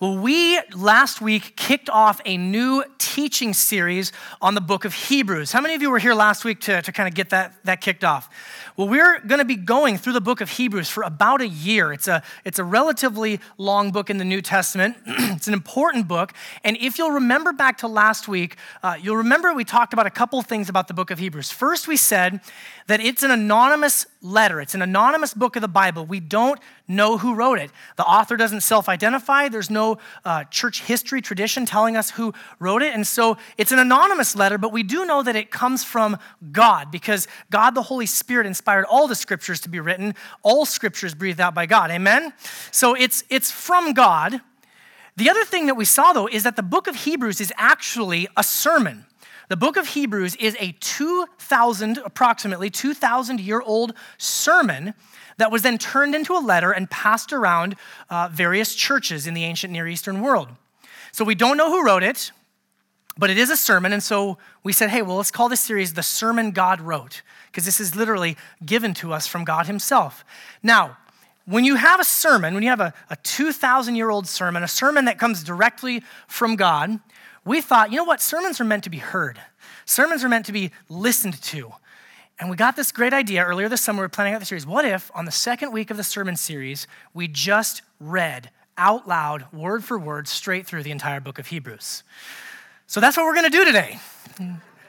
Well, we last week kicked off a new teaching series on the book of Hebrews. How many of you were here last week to, to kind of get that, that kicked off? Well, we're going to be going through the book of Hebrews for about a year. It's a, it's a relatively long book in the New Testament. it's an important book. And if you'll remember back to last week, uh, you'll remember we talked about a couple things about the book of Hebrews. First, we said that it's an anonymous letter, it's an anonymous book of the Bible. We don't know who wrote it. The author doesn't self identify, there's no uh, church history tradition telling us who wrote it. And so it's an anonymous letter, but we do know that it comes from God because God, the Holy Spirit, inspired all the scriptures to be written. All scriptures breathed out by God. Amen? So it's, it's from God. The other thing that we saw, though, is that the book of Hebrews is actually a sermon. The book of Hebrews is a 2,000, approximately 2,000 year old sermon that was then turned into a letter and passed around uh, various churches in the ancient Near Eastern world. So we don't know who wrote it, but it is a sermon. And so we said, hey, well, let's call this series The Sermon God Wrote, because this is literally given to us from God Himself. Now, when you have a sermon, when you have a, a 2,000 year old sermon, a sermon that comes directly from God, we thought, you know what? Sermons are meant to be heard, sermons are meant to be listened to. And we got this great idea earlier this summer. We were planning out the series. What if on the second week of the sermon series, we just read out loud, word for word, straight through the entire book of Hebrews? So that's what we're going to do today.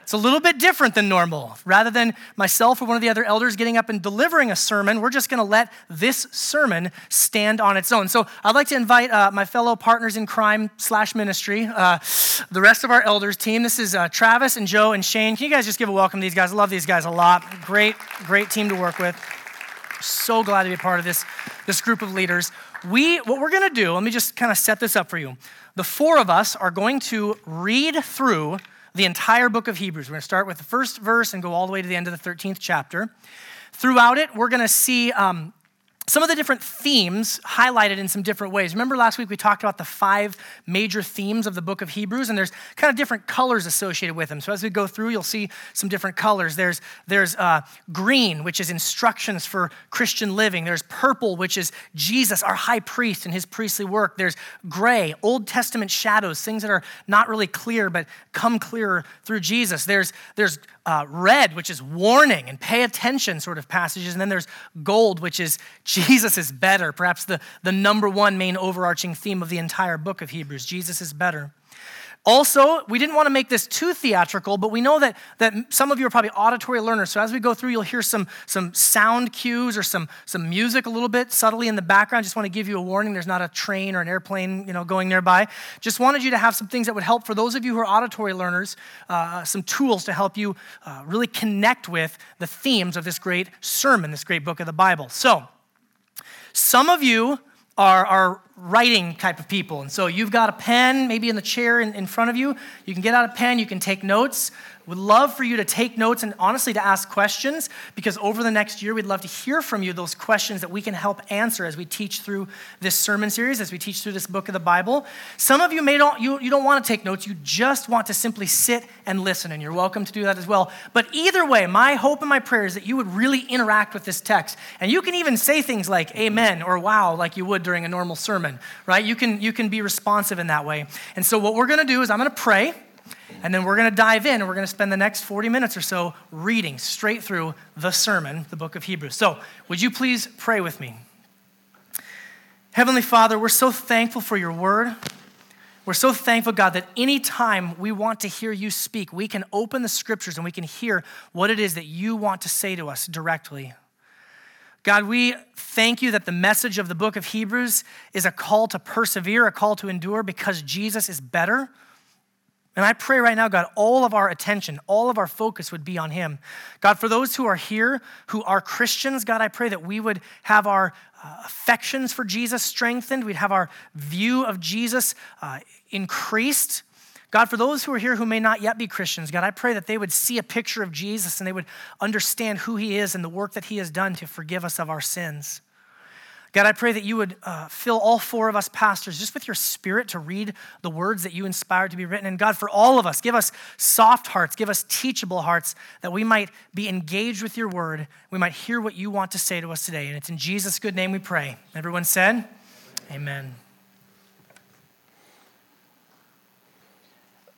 It's a little bit different than normal. Rather than myself or one of the other elders getting up and delivering a sermon, we're just going to let this sermon stand on its own. So I'd like to invite uh, my fellow partners in crime slash ministry, uh, the rest of our elders team. This is uh, Travis and Joe and Shane. Can you guys just give a welcome to these guys? I love these guys a lot. Great, great team to work with. So glad to be a part of this, this group of leaders. We, what we're going to do, let me just kind of set this up for you. The four of us are going to read through the entire book of Hebrews. We're going to start with the first verse and go all the way to the end of the 13th chapter. Throughout it, we're going to see um, some of the different themes highlighted in some different ways. Remember last week we talked about the five major themes of the book of Hebrews, and there's kind of different colors associated with them. So as we go through, you'll see some different colors. There's, there's uh, green, which is instructions for Christian living. There's purple, which is Jesus, our high priest, and his priestly work. There's gray, Old Testament shadows, things that are not really clear but come clearer through Jesus. There's, there's uh, red, which is warning and pay attention sort of passages. And then there's gold, which is Jesus is better, perhaps the, the number one main overarching theme of the entire book of Hebrews. Jesus is better. Also, we didn't want to make this too theatrical, but we know that, that some of you are probably auditory learners. So as we go through, you'll hear some, some sound cues or some, some music a little bit subtly in the background. Just want to give you a warning. There's not a train or an airplane you know, going nearby. Just wanted you to have some things that would help for those of you who are auditory learners, uh, some tools to help you uh, really connect with the themes of this great sermon, this great book of the Bible. So, some of you are, are writing type of people. And so you've got a pen maybe in the chair in, in front of you. You can get out a pen, you can take notes. Would love for you to take notes and honestly to ask questions because over the next year, we'd love to hear from you those questions that we can help answer as we teach through this sermon series, as we teach through this book of the Bible. Some of you may don't, you, you don't want to take notes, you just want to simply sit and listen, and you're welcome to do that as well. But either way, my hope and my prayer is that you would really interact with this text. And you can even say things like amen or wow, like you would during a normal sermon, right? You can, you can be responsive in that way. And so what we're going to do is I'm going to pray. And then we're going to dive in and we're going to spend the next 40 minutes or so reading straight through the sermon, the book of Hebrews. So, would you please pray with me? Heavenly Father, we're so thankful for your word. We're so thankful, God, that anytime we want to hear you speak, we can open the scriptures and we can hear what it is that you want to say to us directly. God, we thank you that the message of the book of Hebrews is a call to persevere, a call to endure because Jesus is better. And I pray right now, God, all of our attention, all of our focus would be on Him. God, for those who are here who are Christians, God, I pray that we would have our uh, affections for Jesus strengthened, we'd have our view of Jesus uh, increased. God, for those who are here who may not yet be Christians, God, I pray that they would see a picture of Jesus and they would understand who He is and the work that He has done to forgive us of our sins. God, I pray that you would uh, fill all four of us pastors just with your spirit to read the words that you inspired to be written. And God, for all of us, give us soft hearts, give us teachable hearts that we might be engaged with your word. We might hear what you want to say to us today. And it's in Jesus' good name we pray. Everyone said, Amen.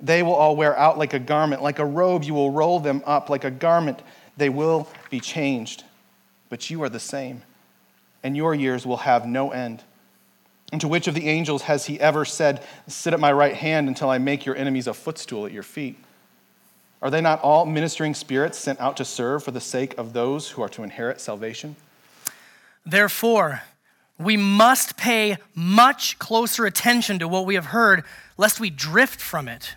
They will all wear out like a garment. Like a robe, you will roll them up. Like a garment, they will be changed. But you are the same, and your years will have no end. And to which of the angels has he ever said, Sit at my right hand until I make your enemies a footstool at your feet? Are they not all ministering spirits sent out to serve for the sake of those who are to inherit salvation? Therefore, we must pay much closer attention to what we have heard, lest we drift from it.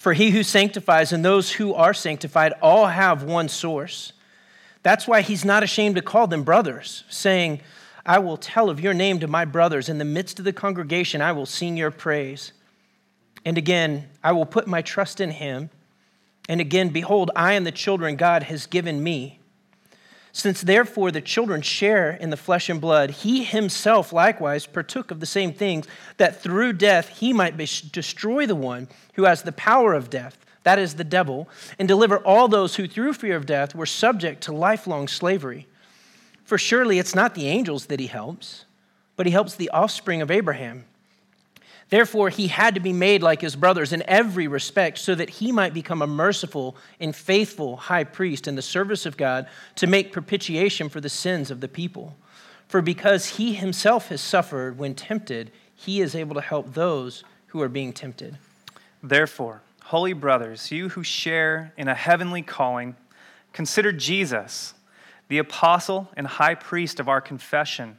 For he who sanctifies and those who are sanctified all have one source. That's why he's not ashamed to call them brothers, saying, I will tell of your name to my brothers. In the midst of the congregation, I will sing your praise. And again, I will put my trust in him. And again, behold, I am the children God has given me. Since therefore the children share in the flesh and blood, he himself likewise partook of the same things, that through death he might destroy the one who has the power of death, that is the devil, and deliver all those who through fear of death were subject to lifelong slavery. For surely it's not the angels that he helps, but he helps the offspring of Abraham. Therefore, he had to be made like his brothers in every respect, so that he might become a merciful and faithful high priest in the service of God to make propitiation for the sins of the people. For because he himself has suffered when tempted, he is able to help those who are being tempted. Therefore, holy brothers, you who share in a heavenly calling, consider Jesus, the apostle and high priest of our confession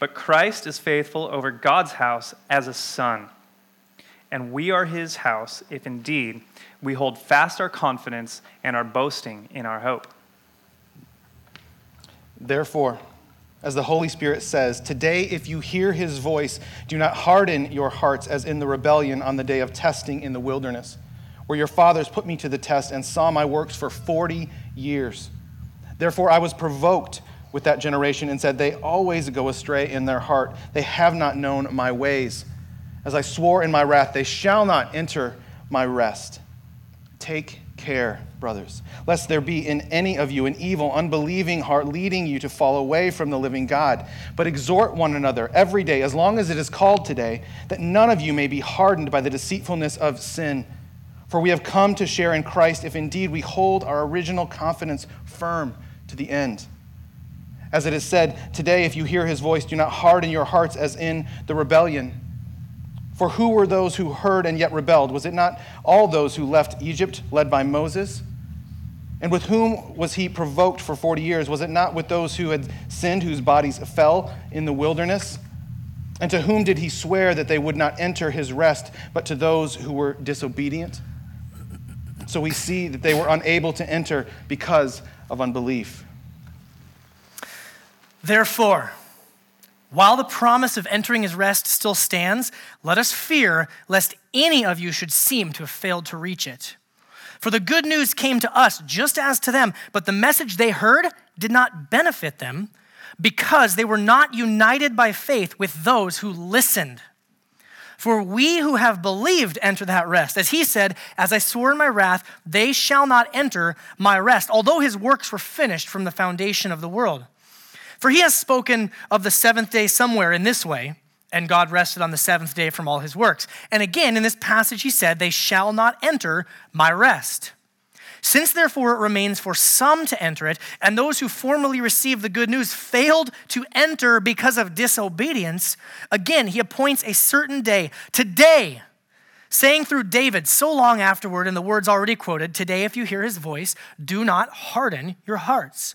but Christ is faithful over God's house as a son. and we are his house if indeed we hold fast our confidence and are boasting in our hope. Therefore, as the Holy Spirit says, Today, if you hear his voice, do not harden your hearts as in the rebellion on the day of testing in the wilderness, where your fathers put me to the test and saw my works for 40 years. Therefore, I was provoked with that generation and said, They always go astray in their heart. They have not known my ways. As I swore in my wrath, they shall not enter my rest. Take care, brothers, lest there be in any of you an evil, unbelieving heart leading you to fall away from the living God. But exhort one another every day, as long as it is called today, that none of you may be hardened by the deceitfulness of sin. For we have come to share in Christ if indeed we hold our original confidence firm to the end. As it is said, Today, if you hear his voice, do not harden your hearts as in the rebellion. For who were those who heard and yet rebelled? Was it not all those who left Egypt, led by Moses? And with whom was he provoked for 40 years? Was it not with those who had sinned, whose bodies fell in the wilderness? And to whom did he swear that they would not enter his rest, but to those who were disobedient? So we see that they were unable to enter because of unbelief. Therefore, while the promise of entering his rest still stands, let us fear lest any of you should seem to have failed to reach it. For the good news came to us just as to them, but the message they heard did not benefit them because they were not united by faith with those who listened. For we who have believed enter that rest. As he said, As I swore in my wrath, they shall not enter my rest, although his works were finished from the foundation of the world. For he has spoken of the seventh day somewhere in this way, and God rested on the seventh day from all his works. And again, in this passage, he said, They shall not enter my rest. Since therefore it remains for some to enter it, and those who formerly received the good news failed to enter because of disobedience, again he appoints a certain day, today, saying through David so long afterward in the words already quoted, Today, if you hear his voice, do not harden your hearts.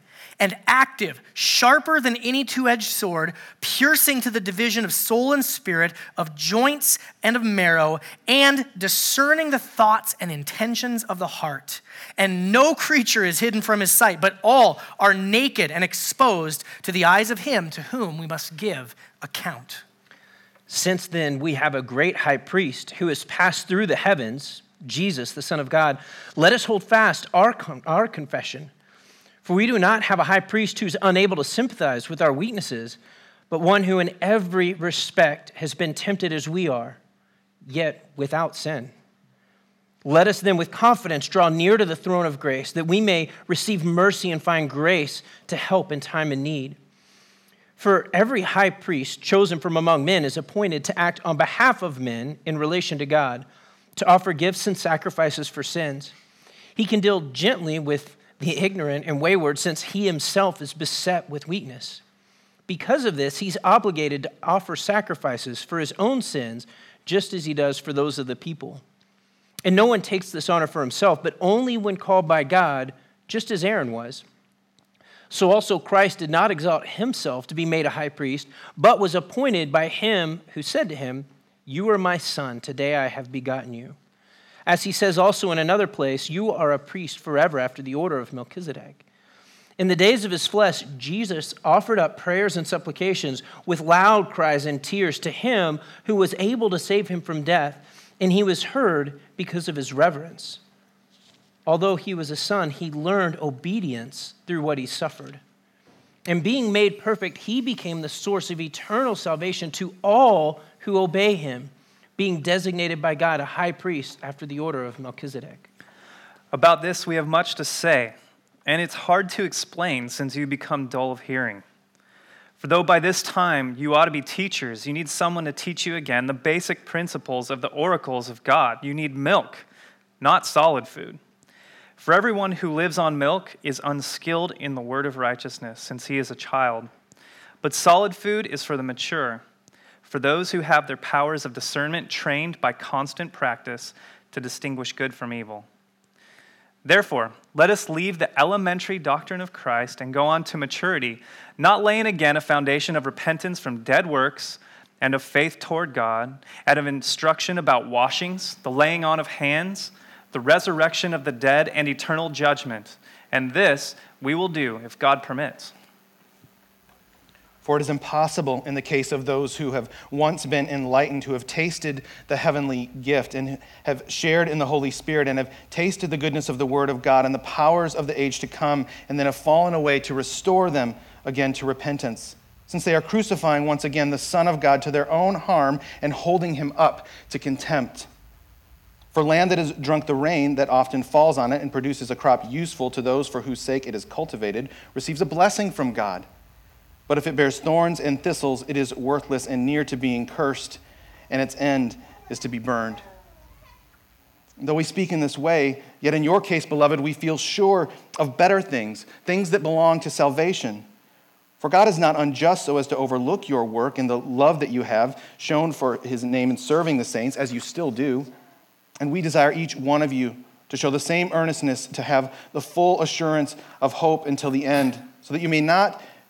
and active, sharper than any two edged sword, piercing to the division of soul and spirit, of joints and of marrow, and discerning the thoughts and intentions of the heart. And no creature is hidden from his sight, but all are naked and exposed to the eyes of him to whom we must give account. Since then, we have a great high priest who has passed through the heavens, Jesus, the Son of God. Let us hold fast our, our confession. For we do not have a high priest who's unable to sympathize with our weaknesses, but one who in every respect has been tempted as we are, yet without sin. Let us then with confidence draw near to the throne of grace, that we may receive mercy and find grace to help in time of need. For every high priest chosen from among men is appointed to act on behalf of men in relation to God, to offer gifts and sacrifices for sins. He can deal gently with the ignorant and wayward, since he himself is beset with weakness. Because of this, he's obligated to offer sacrifices for his own sins, just as he does for those of the people. And no one takes this honor for himself, but only when called by God, just as Aaron was. So also Christ did not exalt himself to be made a high priest, but was appointed by him who said to him, You are my son, today I have begotten you. As he says also in another place, you are a priest forever after the order of Melchizedek. In the days of his flesh, Jesus offered up prayers and supplications with loud cries and tears to him who was able to save him from death, and he was heard because of his reverence. Although he was a son, he learned obedience through what he suffered. And being made perfect, he became the source of eternal salvation to all who obey him being designated by God a high priest after the order of Melchizedek. About this, we have much to say, and it's hard to explain since you become dull of hearing. For though by this time you ought to be teachers, you need someone to teach you again the basic principles of the oracles of God. You need milk, not solid food. For everyone who lives on milk is unskilled in the word of righteousness, since he is a child. But solid food is for the mature, for those who have their powers of discernment trained by constant practice to distinguish good from evil. Therefore, let us leave the elementary doctrine of Christ and go on to maturity, not laying again a foundation of repentance from dead works and of faith toward God, and of instruction about washings, the laying on of hands, the resurrection of the dead, and eternal judgment. And this we will do if God permits. For it is impossible in the case of those who have once been enlightened, who have tasted the heavenly gift, and have shared in the Holy Spirit, and have tasted the goodness of the Word of God and the powers of the age to come, and then have fallen away to restore them again to repentance, since they are crucifying once again the Son of God to their own harm and holding him up to contempt. For land that has drunk the rain that often falls on it and produces a crop useful to those for whose sake it is cultivated receives a blessing from God. But if it bears thorns and thistles, it is worthless and near to being cursed, and its end is to be burned. Though we speak in this way, yet in your case, beloved, we feel sure of better things, things that belong to salvation. For God is not unjust so as to overlook your work and the love that you have shown for his name in serving the saints, as you still do. And we desire each one of you to show the same earnestness, to have the full assurance of hope until the end, so that you may not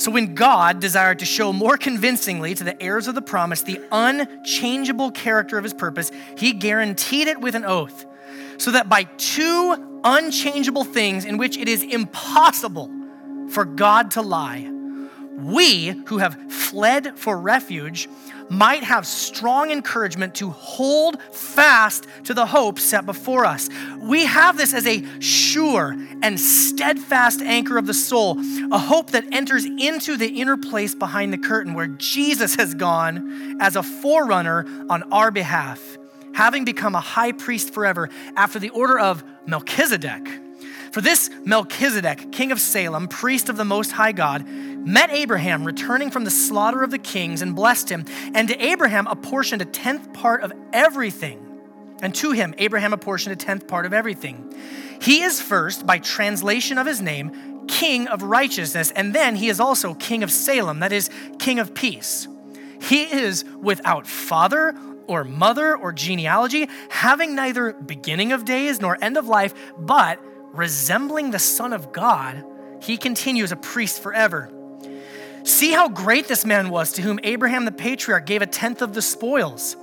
So, when God desired to show more convincingly to the heirs of the promise the unchangeable character of his purpose, he guaranteed it with an oath, so that by two unchangeable things in which it is impossible for God to lie, we who have fled for refuge might have strong encouragement to hold fast to the hope set before us. We have this as a sure and steadfast anchor of the soul, a hope that enters into the inner place behind the curtain where Jesus has gone as a forerunner on our behalf, having become a high priest forever after the order of Melchizedek. For this Melchizedek, king of Salem, priest of the Most High God, met Abraham returning from the slaughter of the kings and blessed him, and to Abraham apportioned a tenth part of everything. And to him, Abraham apportioned a tenth part of everything. He is first, by translation of his name, king of righteousness, and then he is also king of Salem, that is, king of peace. He is without father or mother or genealogy, having neither beginning of days nor end of life, but resembling the Son of God, he continues a priest forever. See how great this man was to whom Abraham the patriarch gave a tenth of the spoils.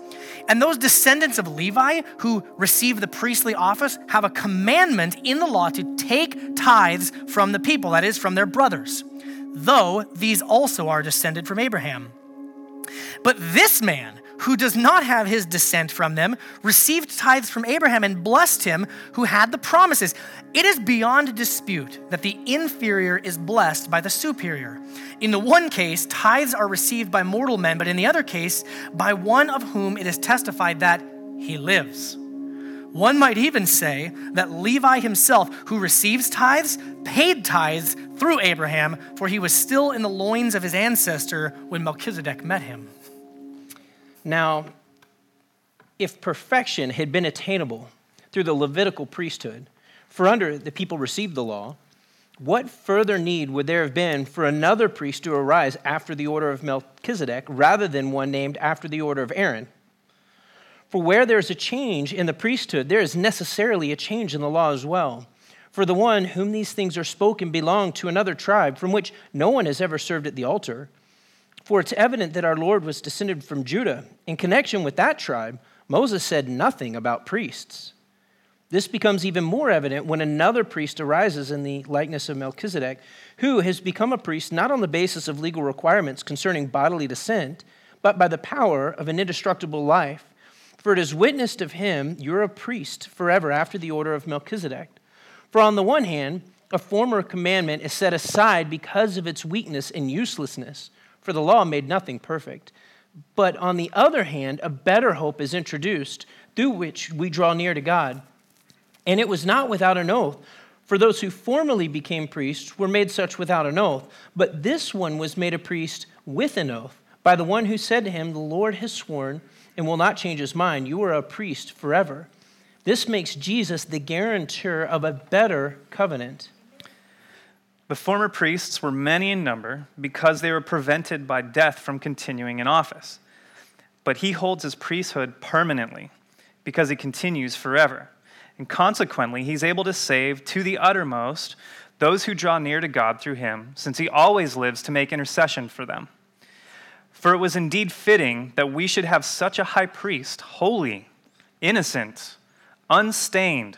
And those descendants of Levi who receive the priestly office have a commandment in the law to take tithes from the people, that is, from their brothers, though these also are descended from Abraham. But this man, who does not have his descent from them, received tithes from Abraham and blessed him who had the promises. It is beyond dispute that the inferior is blessed by the superior. In the one case, tithes are received by mortal men, but in the other case, by one of whom it is testified that he lives. One might even say that Levi himself, who receives tithes, paid tithes through Abraham, for he was still in the loins of his ancestor when Melchizedek met him. Now, if perfection had been attainable through the Levitical priesthood, for under the people received the law, what further need would there have been for another priest to arise after the order of Melchizedek rather than one named after the order of Aaron? For where there's a change in the priesthood, there is necessarily a change in the law as well. For the one whom these things are spoken belonged to another tribe from which no one has ever served at the altar. For it's evident that our Lord was descended from Judah. In connection with that tribe, Moses said nothing about priests. This becomes even more evident when another priest arises in the likeness of Melchizedek, who has become a priest not on the basis of legal requirements concerning bodily descent, but by the power of an indestructible life. For it is witnessed of him, you're a priest forever after the order of Melchizedek. For on the one hand, a former commandment is set aside because of its weakness and uselessness, for the law made nothing perfect. But on the other hand, a better hope is introduced through which we draw near to God. And it was not without an oath, for those who formerly became priests were made such without an oath, but this one was made a priest with an oath by the one who said to him, The Lord has sworn and will not change his mind. You are a priest forever. This makes Jesus the guarantor of a better covenant. The former priests were many in number because they were prevented by death from continuing in office. But he holds his priesthood permanently because he continues forever. And consequently, he's able to save to the uttermost those who draw near to God through him, since he always lives to make intercession for them. For it was indeed fitting that we should have such a high priest, holy, innocent, unstained,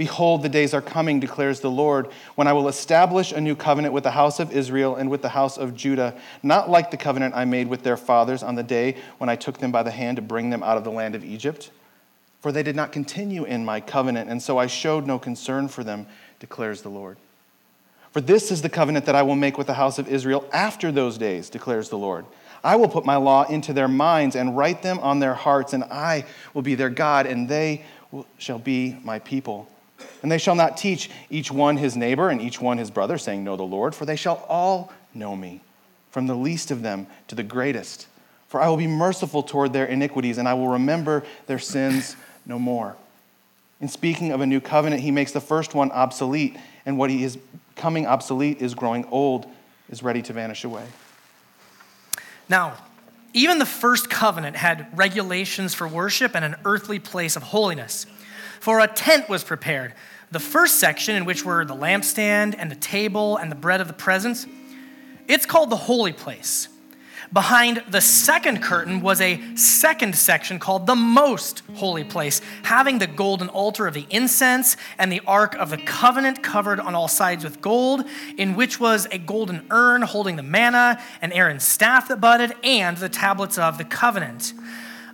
Behold, the days are coming, declares the Lord, when I will establish a new covenant with the house of Israel and with the house of Judah, not like the covenant I made with their fathers on the day when I took them by the hand to bring them out of the land of Egypt. For they did not continue in my covenant, and so I showed no concern for them, declares the Lord. For this is the covenant that I will make with the house of Israel after those days, declares the Lord. I will put my law into their minds and write them on their hearts, and I will be their God, and they shall be my people. And they shall not teach each one his neighbor and each one his brother, saying, Know the Lord, for they shall all know me, from the least of them to the greatest. For I will be merciful toward their iniquities, and I will remember their sins no more. In speaking of a new covenant, he makes the first one obsolete, and what he is becoming obsolete is growing old, is ready to vanish away. Now, even the first covenant had regulations for worship and an earthly place of holiness. For a tent was prepared. The first section, in which were the lampstand and the table and the bread of the presence, it's called the holy place. Behind the second curtain was a second section called the most holy place, having the golden altar of the incense and the ark of the covenant covered on all sides with gold, in which was a golden urn holding the manna, and Aaron's staff that budded, and the tablets of the covenant.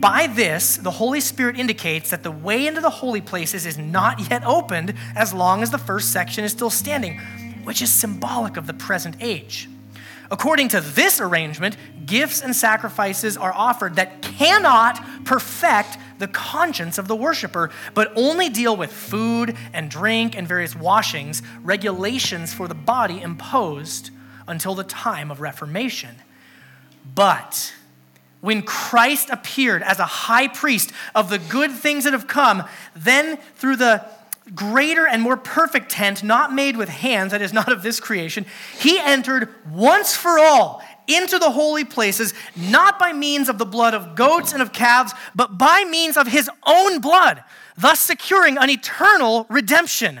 By this, the Holy Spirit indicates that the way into the holy places is not yet opened as long as the first section is still standing which is symbolic of the present age. According to this arrangement, gifts and sacrifices are offered that cannot perfect the conscience of the worshiper, but only deal with food and drink and various washings, regulations for the body imposed until the time of Reformation. But when Christ appeared as a high priest of the good things that have come, then through the greater and more perfect tent, not made with hands, that is not of this creation, he entered once for all into the holy places, not by means of the blood of goats and of calves, but by means of his own blood, thus securing an eternal redemption.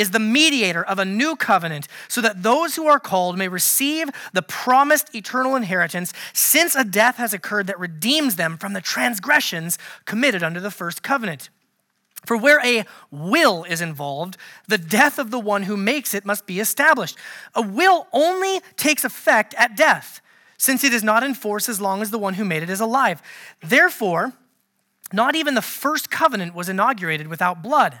is the mediator of a new covenant, so that those who are called may receive the promised eternal inheritance, since a death has occurred that redeems them from the transgressions committed under the first covenant. For where a will is involved, the death of the one who makes it must be established. A will only takes effect at death, since it is not in force as long as the one who made it is alive. Therefore, not even the first covenant was inaugurated without blood.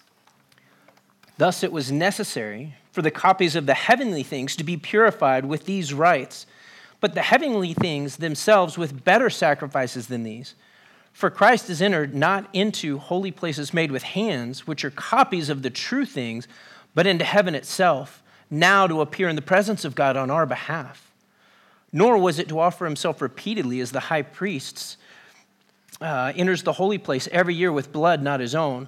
Thus, it was necessary for the copies of the heavenly things to be purified with these rites, but the heavenly things themselves with better sacrifices than these. For Christ is entered not into holy places made with hands, which are copies of the true things, but into heaven itself, now to appear in the presence of God on our behalf. Nor was it to offer himself repeatedly as the high priests uh, enters the holy place every year with blood not his own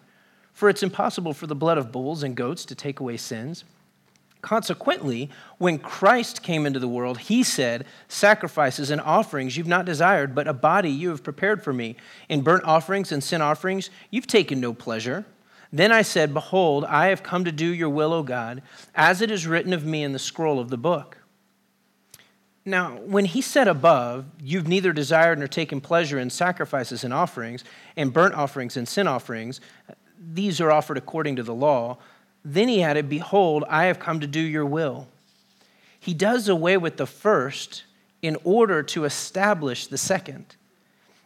For it's impossible for the blood of bulls and goats to take away sins. Consequently, when Christ came into the world, he said, Sacrifices and offerings you've not desired, but a body you have prepared for me. In burnt offerings and sin offerings you've taken no pleasure. Then I said, Behold, I have come to do your will, O God, as it is written of me in the scroll of the book. Now, when he said above, You've neither desired nor taken pleasure in sacrifices and offerings, and burnt offerings and sin offerings, these are offered according to the law. Then he added, Behold, I have come to do your will. He does away with the first in order to establish the second.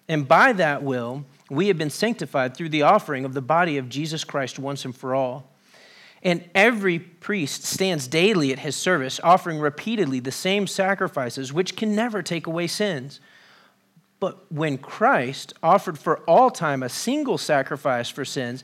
And by that will, we have been sanctified through the offering of the body of Jesus Christ once and for all. And every priest stands daily at his service, offering repeatedly the same sacrifices, which can never take away sins. But when Christ offered for all time a single sacrifice for sins,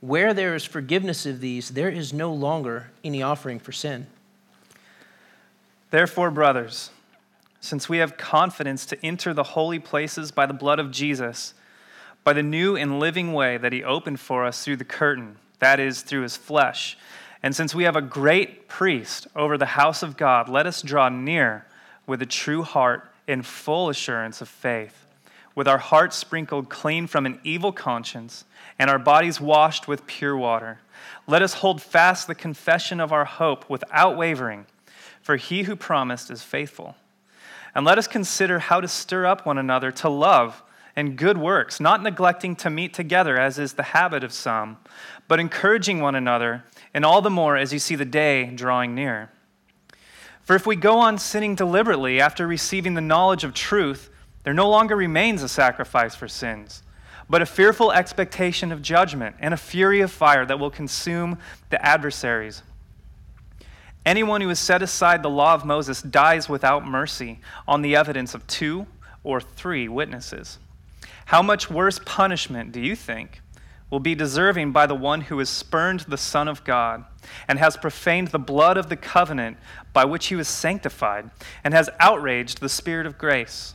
Where there is forgiveness of these, there is no longer any offering for sin. Therefore, brothers, since we have confidence to enter the holy places by the blood of Jesus, by the new and living way that he opened for us through the curtain, that is, through his flesh, and since we have a great priest over the house of God, let us draw near with a true heart in full assurance of faith with our hearts sprinkled clean from an evil conscience and our bodies washed with pure water. Let us hold fast the confession of our hope without wavering, for he who promised is faithful. And let us consider how to stir up one another to love and good works, not neglecting to meet together, as is the habit of some, but encouraging one another, and all the more as you see the day drawing near. For if we go on sinning deliberately after receiving the knowledge of truth, there no longer remains a sacrifice for sins but a fearful expectation of judgment and a fury of fire that will consume the adversaries. Anyone who has set aside the law of Moses dies without mercy on the evidence of two or three witnesses. How much worse punishment, do you think, will be deserving by the one who has spurned the Son of God and has profaned the blood of the covenant by which he was sanctified and has outraged the Spirit of grace?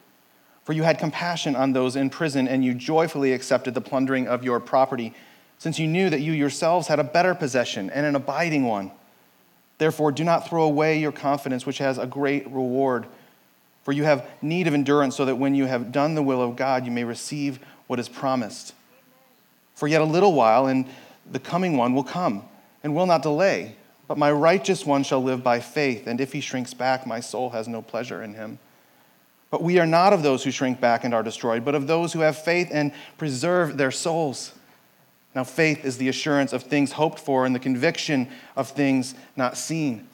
For you had compassion on those in prison, and you joyfully accepted the plundering of your property, since you knew that you yourselves had a better possession and an abiding one. Therefore, do not throw away your confidence, which has a great reward. For you have need of endurance, so that when you have done the will of God, you may receive what is promised. For yet a little while, and the coming one will come, and will not delay. But my righteous one shall live by faith, and if he shrinks back, my soul has no pleasure in him. But we are not of those who shrink back and are destroyed, but of those who have faith and preserve their souls. Now, faith is the assurance of things hoped for and the conviction of things not seen.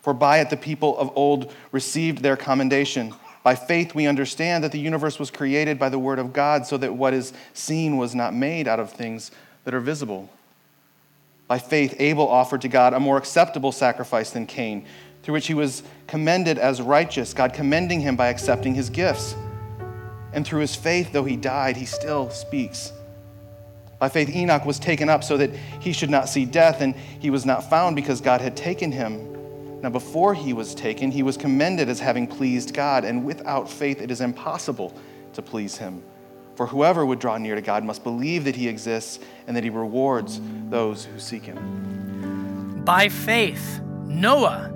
For by it the people of old received their commendation. By faith, we understand that the universe was created by the word of God, so that what is seen was not made out of things that are visible. By faith, Abel offered to God a more acceptable sacrifice than Cain through which he was commended as righteous, God commending him by accepting his gifts. And through his faith, though he died, he still speaks. By faith, Enoch was taken up so that he should not see death, and he was not found because God had taken him. Now, before he was taken, he was commended as having pleased God, and without faith, it is impossible to please him. For whoever would draw near to God must believe that he exists and that he rewards those who seek him. By faith, Noah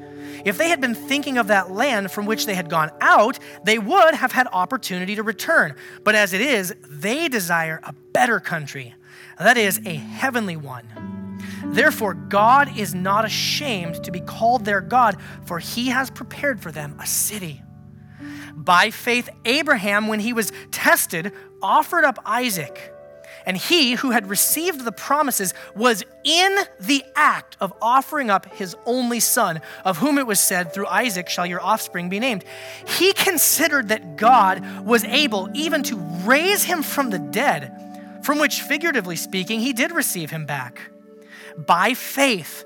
If they had been thinking of that land from which they had gone out, they would have had opportunity to return. But as it is, they desire a better country, that is, a heavenly one. Therefore, God is not ashamed to be called their God, for he has prepared for them a city. By faith, Abraham, when he was tested, offered up Isaac. And he who had received the promises was in the act of offering up his only son, of whom it was said, Through Isaac shall your offspring be named. He considered that God was able even to raise him from the dead, from which, figuratively speaking, he did receive him back. By faith,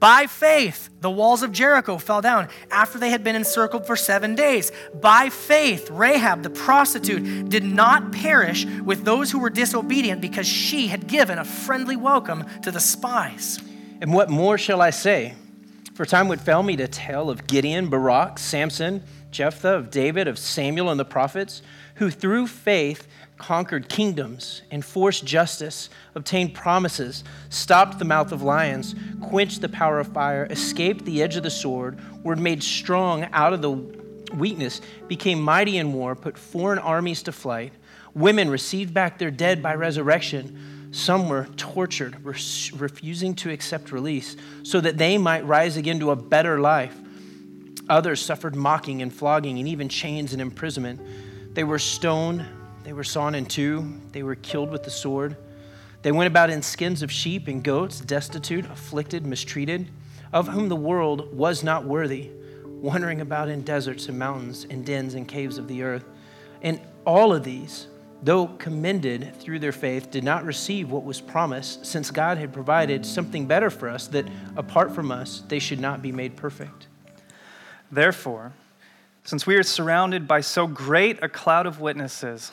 By faith, the walls of Jericho fell down after they had been encircled for seven days. By faith, Rahab the prostitute did not perish with those who were disobedient because she had given a friendly welcome to the spies. And what more shall I say? For time would fail me to tell of Gideon, Barak, Samson, Jephthah, of David, of Samuel and the prophets, who through faith conquered kingdoms, enforced justice, obtained promises, stopped the mouth of lions, quenched the power of fire, escaped the edge of the sword, were made strong out of the weakness, became mighty in war, put foreign armies to flight. Women received back their dead by resurrection. Some were tortured, refusing to accept release, so that they might rise again to a better life. Others suffered mocking and flogging, and even chains and imprisonment. They were stoned they were sawn in two, they were killed with the sword. They went about in skins of sheep and goats, destitute, afflicted, mistreated, of whom the world was not worthy, wandering about in deserts and mountains and dens and caves of the earth. And all of these, though commended through their faith, did not receive what was promised, since God had provided something better for us, that apart from us, they should not be made perfect. Therefore, since we are surrounded by so great a cloud of witnesses,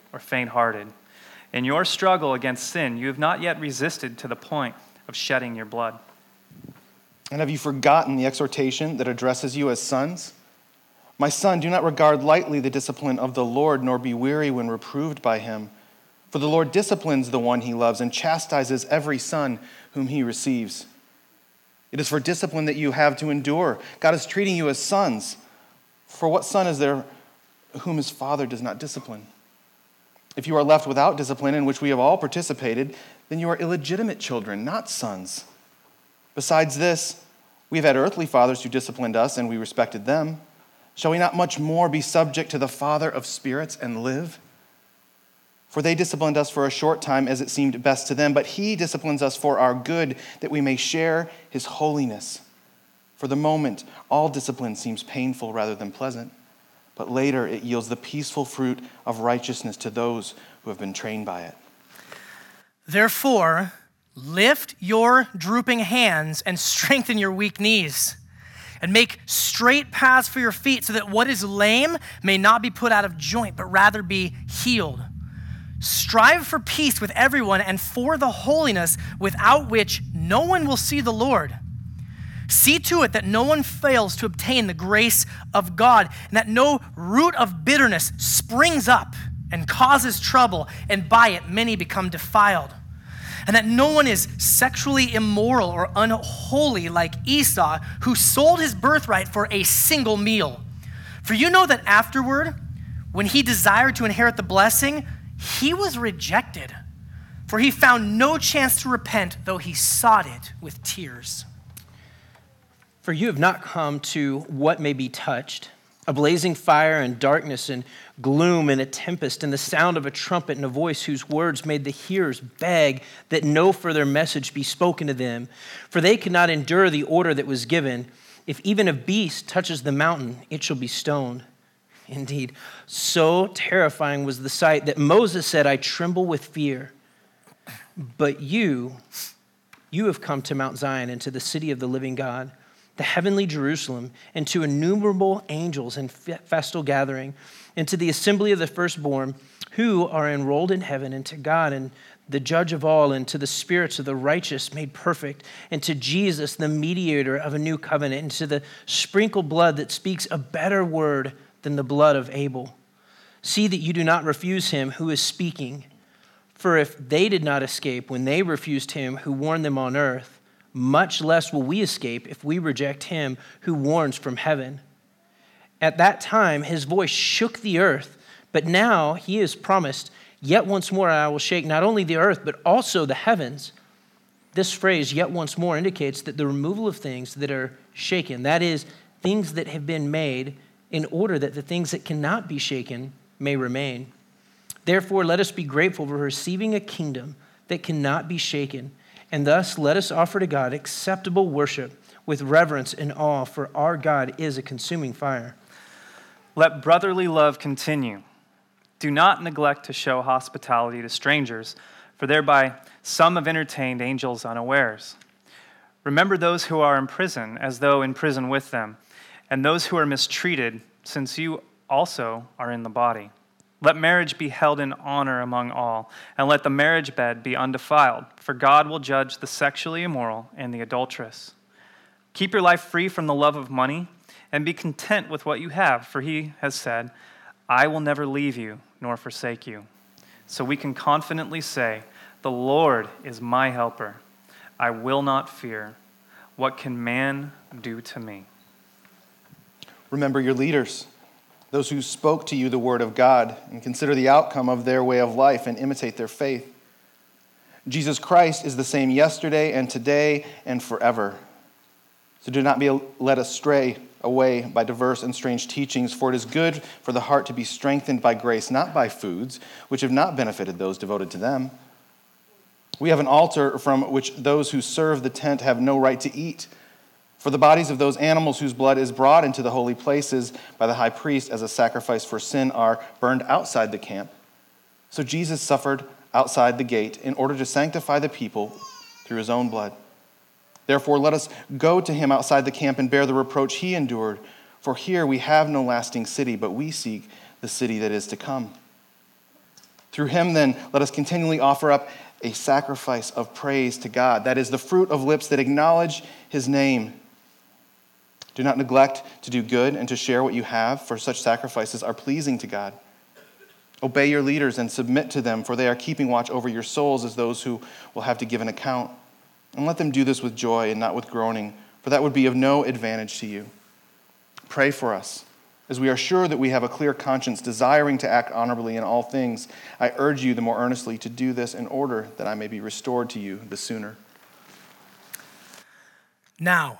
or faint hearted. In your struggle against sin, you have not yet resisted to the point of shedding your blood. And have you forgotten the exhortation that addresses you as sons? My son, do not regard lightly the discipline of the Lord, nor be weary when reproved by him. For the Lord disciplines the one he loves and chastises every son whom he receives. It is for discipline that you have to endure. God is treating you as sons. For what son is there whom his father does not discipline? If you are left without discipline, in which we have all participated, then you are illegitimate children, not sons. Besides this, we have had earthly fathers who disciplined us, and we respected them. Shall we not much more be subject to the Father of spirits and live? For they disciplined us for a short time as it seemed best to them, but He disciplines us for our good, that we may share His holiness. For the moment, all discipline seems painful rather than pleasant but later it yields the peaceful fruit of righteousness to those who have been trained by it. Therefore, lift your drooping hands and strengthen your weak knees. And make straight paths for your feet so that what is lame may not be put out of joint, but rather be healed. Strive for peace with everyone and for the holiness without which no one will see the Lord. See to it that no one fails to obtain the grace of God, and that no root of bitterness springs up and causes trouble, and by it many become defiled. And that no one is sexually immoral or unholy like Esau, who sold his birthright for a single meal. For you know that afterward, when he desired to inherit the blessing, he was rejected, for he found no chance to repent, though he sought it with tears. For you have not come to what may be touched a blazing fire and darkness and gloom and a tempest and the sound of a trumpet and a voice whose words made the hearers beg that no further message be spoken to them, for they could not endure the order that was given. If even a beast touches the mountain, it shall be stoned. Indeed, so terrifying was the sight that Moses said, I tremble with fear. But you, you have come to Mount Zion and to the city of the living God, the heavenly Jerusalem, and to innumerable angels in festal gathering, and to the assembly of the firstborn who are enrolled in heaven, and to God and the judge of all, and to the spirits of the righteous made perfect, and to Jesus, the mediator of a new covenant, and to the sprinkled blood that speaks a better word than the blood of Abel. See that you do not refuse him who is speaking. For if they did not escape when they refused him who warned them on earth, much less will we escape if we reject him who warns from heaven. At that time, his voice shook the earth, but now he has promised, Yet once more I will shake not only the earth, but also the heavens. This phrase, yet once more, indicates that the removal of things that are shaken, that is, things that have been made, in order that the things that cannot be shaken may remain. Therefore, let us be grateful for receiving a kingdom that cannot be shaken, and thus let us offer to God acceptable worship with reverence and awe, for our God is a consuming fire. Let brotherly love continue. Do not neglect to show hospitality to strangers, for thereby some have entertained angels unawares. Remember those who are in prison as though in prison with them, and those who are mistreated, since you also are in the body. Let marriage be held in honor among all, and let the marriage bed be undefiled, for God will judge the sexually immoral and the adulterous. Keep your life free from the love of money, and be content with what you have, for he has said, I will never leave you nor forsake you. So we can confidently say, The Lord is my helper. I will not fear. What can man do to me? Remember your leaders those who spoke to you the word of God, and consider the outcome of their way of life and imitate their faith. Jesus Christ is the same yesterday and today and forever. So do not be led astray away by diverse and strange teachings, for it is good for the heart to be strengthened by grace, not by foods, which have not benefited those devoted to them. We have an altar from which those who serve the tent have no right to eat for the bodies of those animals whose blood is brought into the holy places by the high priest as a sacrifice for sin are burned outside the camp. So Jesus suffered outside the gate in order to sanctify the people through his own blood. Therefore, let us go to him outside the camp and bear the reproach he endured. For here we have no lasting city, but we seek the city that is to come. Through him, then, let us continually offer up a sacrifice of praise to God. That is the fruit of lips that acknowledge his name. Do not neglect to do good and to share what you have, for such sacrifices are pleasing to God. Obey your leaders and submit to them, for they are keeping watch over your souls as those who will have to give an account. And let them do this with joy and not with groaning, for that would be of no advantage to you. Pray for us. As we are sure that we have a clear conscience, desiring to act honorably in all things, I urge you the more earnestly to do this in order that I may be restored to you the sooner. Now,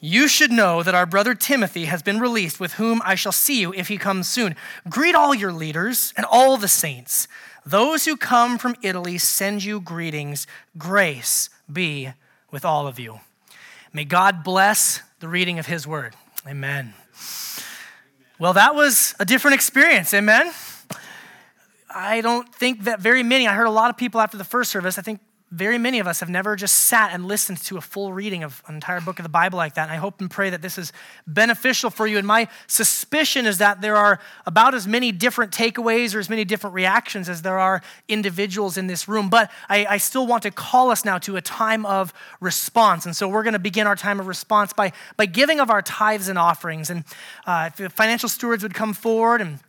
You should know that our brother Timothy has been released, with whom I shall see you if he comes soon. Greet all your leaders and all the saints. Those who come from Italy send you greetings. Grace be with all of you. May God bless the reading of his word. Amen. Well, that was a different experience. Amen. I don't think that very many, I heard a lot of people after the first service, I think very many of us have never just sat and listened to a full reading of an entire book of the Bible like that. And I hope and pray that this is beneficial for you. And my suspicion is that there are about as many different takeaways or as many different reactions as there are individuals in this room. But I, I still want to call us now to a time of response. And so we're going to begin our time of response by, by giving of our tithes and offerings. And uh, if financial stewards would come forward and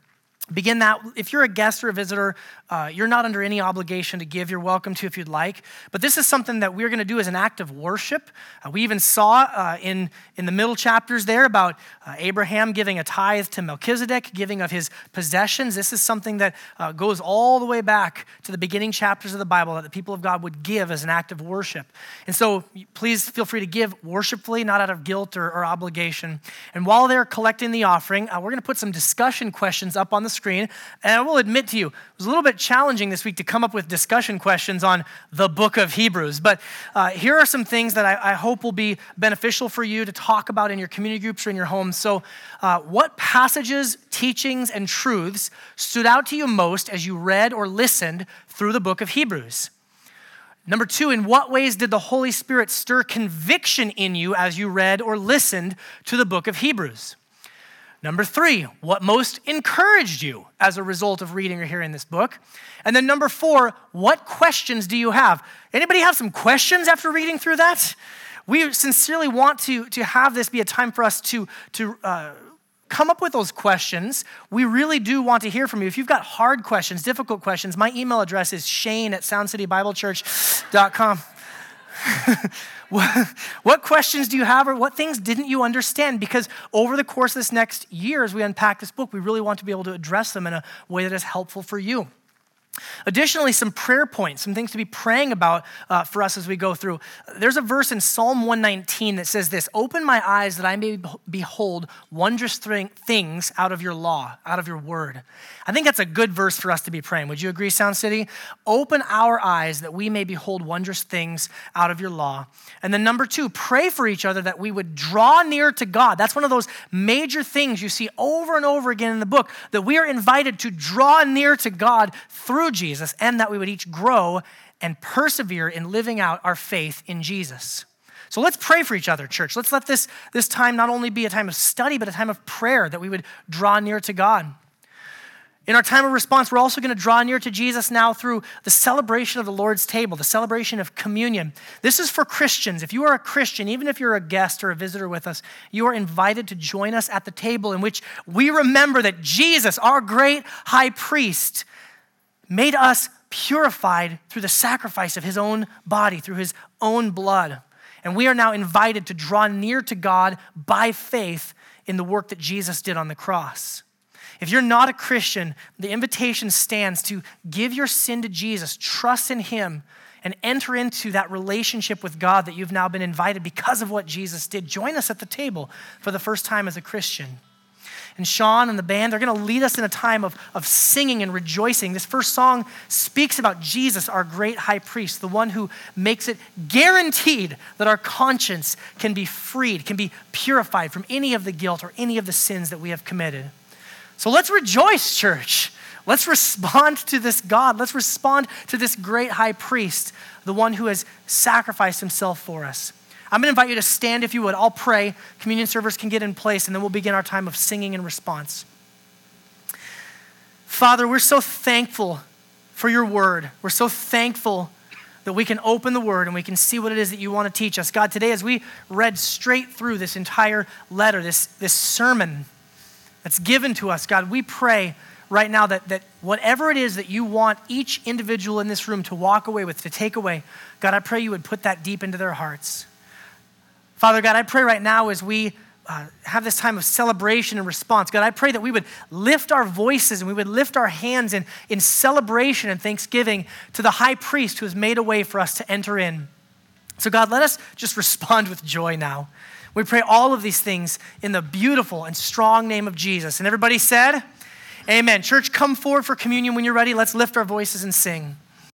begin that. If you're a guest or a visitor, uh, you're not under any obligation to give. You're welcome to if you'd like. But this is something that we're going to do as an act of worship. Uh, we even saw uh, in, in the middle chapters there about uh, Abraham giving a tithe to Melchizedek, giving of his possessions. This is something that uh, goes all the way back to the beginning chapters of the Bible that the people of God would give as an act of worship. And so please feel free to give worshipfully, not out of guilt or, or obligation. And while they're collecting the offering, uh, we're going to put some discussion questions up on the screen. And I will admit to you, it was a little bit challenging this week to come up with discussion questions on the book of Hebrews. But uh, here are some things that I, I, hope will be beneficial for you to talk about in your community groups or in your homes. So, uh, what passages, teachings, and truths stood out to you most as you read or listened through the book of Hebrews? Number two, in what ways did the Holy Spirit stir conviction in you as you read or listened to the book of Hebrews? Number three, what most encouraged you as a result of reading or hearing this book? And then number four, what questions do you have? Anybody have some questions after reading through that? We sincerely want to, to have this be a time for us to, to uh, come up with those questions. We really do want to hear from you. If you've got hard questions, difficult questions, my email address is shane at soundcitybiblechurch.com. what questions do you have, or what things didn't you understand? Because over the course of this next year, as we unpack this book, we really want to be able to address them in a way that is helpful for you. Additionally, some prayer points, some things to be praying about uh, for us as we go through. There's a verse in Psalm 119 that says this Open my eyes that I may behold wondrous things out of your law, out of your word. I think that's a good verse for us to be praying. Would you agree, Sound City? Open our eyes that we may behold wondrous things out of your law. And then, number two, pray for each other that we would draw near to God. That's one of those major things you see over and over again in the book that we are invited to draw near to God through Jesus and that we would each grow and persevere in living out our faith in Jesus. So let's pray for each other, church. Let's let this, this time not only be a time of study, but a time of prayer that we would draw near to God. In our time of response, we're also going to draw near to Jesus now through the celebration of the Lord's table, the celebration of communion. This is for Christians. If you are a Christian, even if you're a guest or a visitor with us, you are invited to join us at the table in which we remember that Jesus, our great high priest, made us purified through the sacrifice of his own body, through his own blood. And we are now invited to draw near to God by faith in the work that Jesus did on the cross. If you're not a Christian, the invitation stands to give your sin to Jesus, trust in Him, and enter into that relationship with God that you've now been invited because of what Jesus did. Join us at the table for the first time as a Christian. And Sean and the band, they're going to lead us in a time of, of singing and rejoicing. This first song speaks about Jesus, our great high priest, the one who makes it guaranteed that our conscience can be freed, can be purified from any of the guilt or any of the sins that we have committed. So let's rejoice, church. Let's respond to this God. Let's respond to this great high priest, the one who has sacrificed himself for us. I'm going to invite you to stand if you would. I'll pray. Communion servers can get in place, and then we'll begin our time of singing and response. Father, we're so thankful for your word. We're so thankful that we can open the word and we can see what it is that you want to teach us. God, today as we read straight through this entire letter, this, this sermon, that's given to us, God, we pray right now that, that whatever it is that you want each individual in this room to walk away with, to take away, God, I pray you would put that deep into their hearts. Father God, I pray right now as we uh, have this time of celebration and response, God, I pray that we would lift our voices and we would lift our hands in, in celebration and thanksgiving to the high priest who has made a way for us to enter in. So, God, let us just respond with joy now. We pray all of these things in the beautiful and strong name of Jesus. And everybody said, Amen. Church, come forward for communion when you're ready. Let's lift our voices and sing.